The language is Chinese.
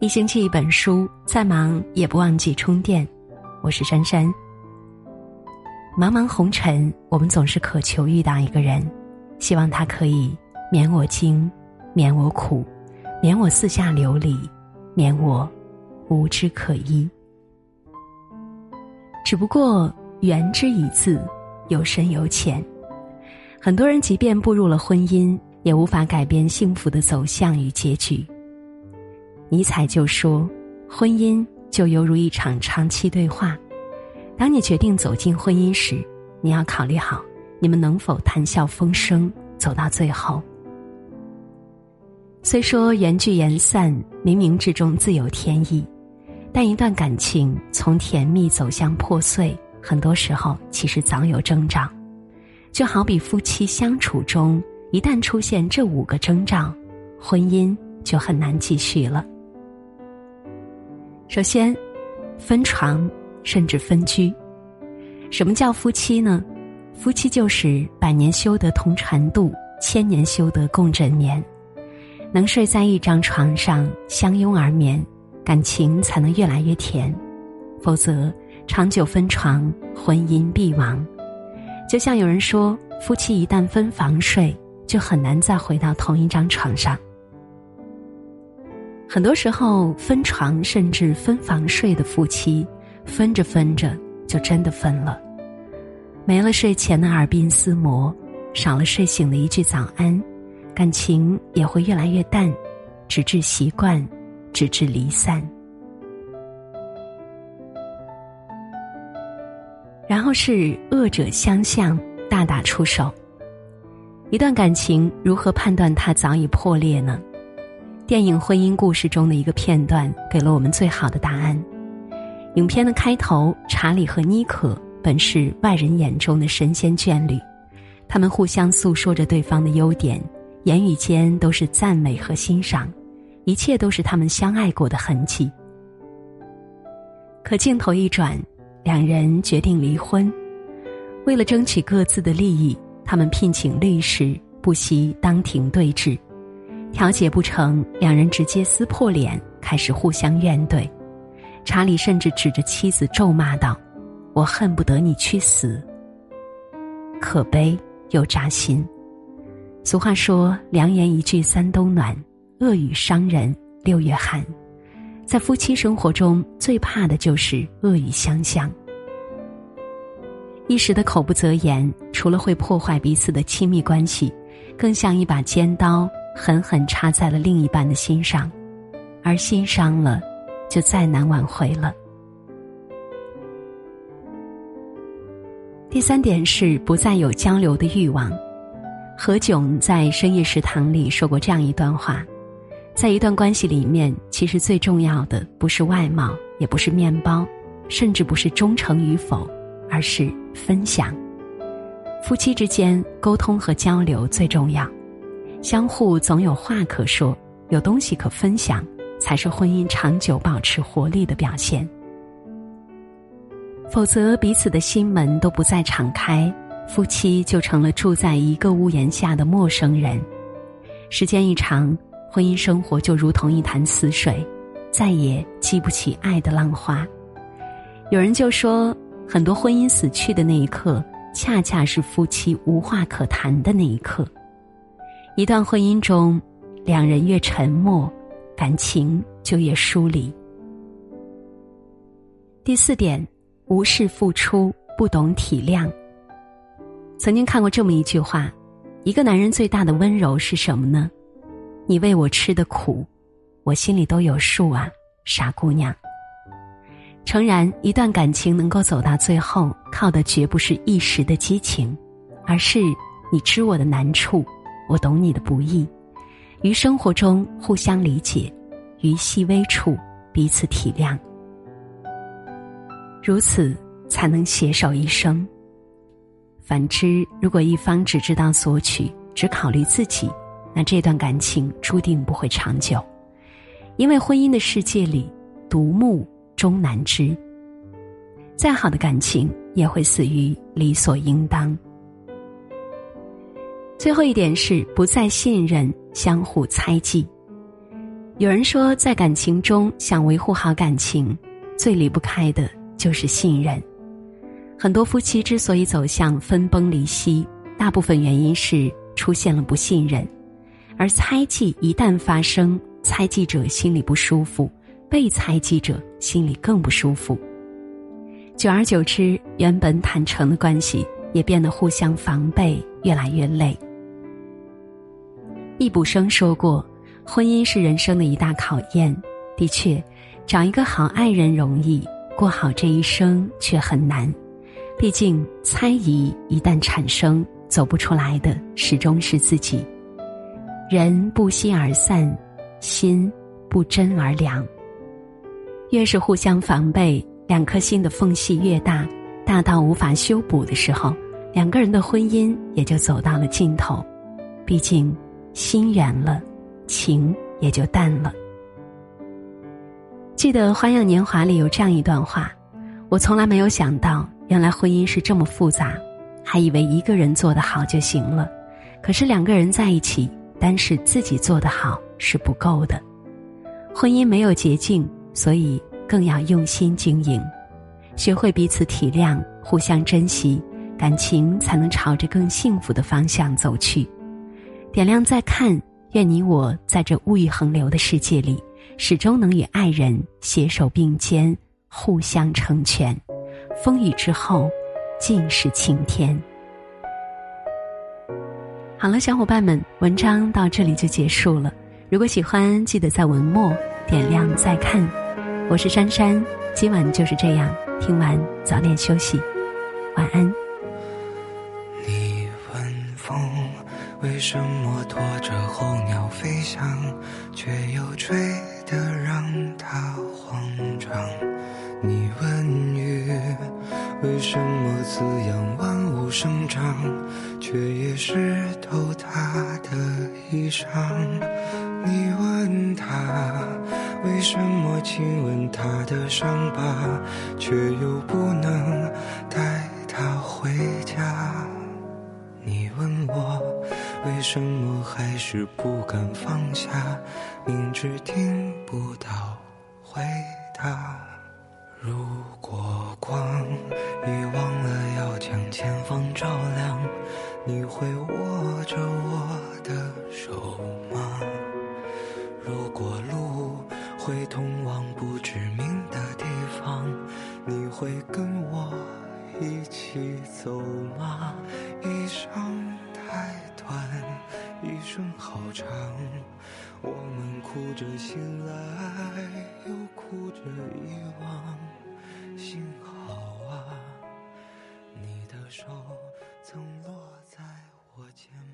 一星期一本书，再忙也不忘记充电。我是珊珊。茫茫红尘，我们总是渴求遇到一个人，希望他可以免我惊，免我苦，免我四下流离，免我无枝可依。只不过缘之一字，有深有浅。很多人即便步入了婚姻，也无法改变幸福的走向与结局。尼采就说：“婚姻就犹如一场长期对话。当你决定走进婚姻时，你要考虑好你们能否谈笑风生走到最后。虽说缘聚缘散，冥冥之中自有天意，但一段感情从甜蜜走向破碎，很多时候其实早有征兆。就好比夫妻相处中，一旦出现这五个征兆，婚姻就很难继续了。”首先，分床甚至分居。什么叫夫妻呢？夫妻就是百年修得同船渡，千年修得共枕眠。能睡在一张床上相拥而眠，感情才能越来越甜。否则，长久分床，婚姻必亡。就像有人说，夫妻一旦分房睡，就很难再回到同一张床上。很多时候，分床甚至分房睡的夫妻，分着分着就真的分了。没了睡前的耳鬓厮磨，少了睡醒的一句早安，感情也会越来越淡，直至习惯，直至离散。然后是恶者相向，大打出手。一段感情如何判断它早已破裂呢？电影《婚姻故事》中的一个片段给了我们最好的答案。影片的开头，查理和妮可本是外人眼中的神仙眷侣，他们互相诉说着对方的优点，言语间都是赞美和欣赏，一切都是他们相爱过的痕迹。可镜头一转，两人决定离婚。为了争取各自的利益，他们聘请律师，不惜当庭对质。调解不成，两人直接撕破脸，开始互相怨怼。查理甚至指着妻子咒骂道：“我恨不得你去死。”可悲又扎心。俗话说：“良言一句三冬暖，恶语伤人六月寒。”在夫妻生活中最怕的就是恶语相向。一时的口不择言，除了会破坏彼此的亲密关系，更像一把尖刀。狠狠插在了另一半的心上，而心伤了，就再难挽回了。第三点是不再有交流的欲望。何炅在深夜食堂里说过这样一段话：在一段关系里面，其实最重要的不是外貌，也不是面包，甚至不是忠诚与否，而是分享。夫妻之间沟通和交流最重要。相互总有话可说，有东西可分享，才是婚姻长久保持活力的表现。否则，彼此的心门都不再敞开，夫妻就成了住在一个屋檐下的陌生人。时间一长，婚姻生活就如同一潭死水，再也激不起爱的浪花。有人就说，很多婚姻死去的那一刻，恰恰是夫妻无话可谈的那一刻。一段婚姻中，两人越沉默，感情就越疏离。第四点，无视付出，不懂体谅。曾经看过这么一句话：一个男人最大的温柔是什么呢？你为我吃的苦，我心里都有数啊，傻姑娘。诚然，一段感情能够走到最后，靠的绝不是一时的激情，而是你知我的难处。我懂你的不易，于生活中互相理解，于细微处彼此体谅，如此才能携手一生。反之，如果一方只知道索取，只考虑自己，那这段感情注定不会长久。因为婚姻的世界里，独木终难支，再好的感情也会死于理所应当。最后一点是不再信任，相互猜忌。有人说，在感情中想维护好感情，最离不开的就是信任。很多夫妻之所以走向分崩离析，大部分原因是出现了不信任，而猜忌一旦发生，猜忌者心里不舒服，被猜忌者心里更不舒服。久而久之，原本坦诚的关系也变得互相防备，越来越累。易卜生说过。婚姻是人生的一大考验，的确，找一个好爱人容易，过好这一生却很难。毕竟，猜疑一旦产生，走不出来的始终是自己。人不心而散，心不真而凉。越是互相防备，两颗心的缝隙越大，大到无法修补的时候，两个人的婚姻也就走到了尽头。毕竟，心远了。情也就淡了。记得《花样年华》里有这样一段话：“我从来没有想到，原来婚姻是这么复杂，还以为一个人做得好就行了。可是两个人在一起，单是自己做得好是不够的。婚姻没有捷径，所以更要用心经营，学会彼此体谅，互相珍惜，感情才能朝着更幸福的方向走去。点亮再看。”愿你我在这物欲横流的世界里，始终能与爱人携手并肩，互相成全。风雨之后，尽是晴天。好了，小伙伴们，文章到这里就结束了。如果喜欢，记得在文末点亮再看。我是珊珊，今晚就是这样。听完早点休息，晚安。你问风为什么拖着候鸟飞翔，却又吹得让它慌张？你问雨，为什么滋养万物生长，却也湿透它的衣裳？你问他，为什么亲吻他的伤疤，却又不能带他回家？你问我。为什么还是不敢放下？明知听不到回答。如果光已忘了要将前方照亮，你会握着我的手吗？会通往不知名的地方，你会跟我一起走吗？一生太短，一生好长。我们哭着醒来，又哭着遗忘。幸好啊，你的手曾落在我肩膀。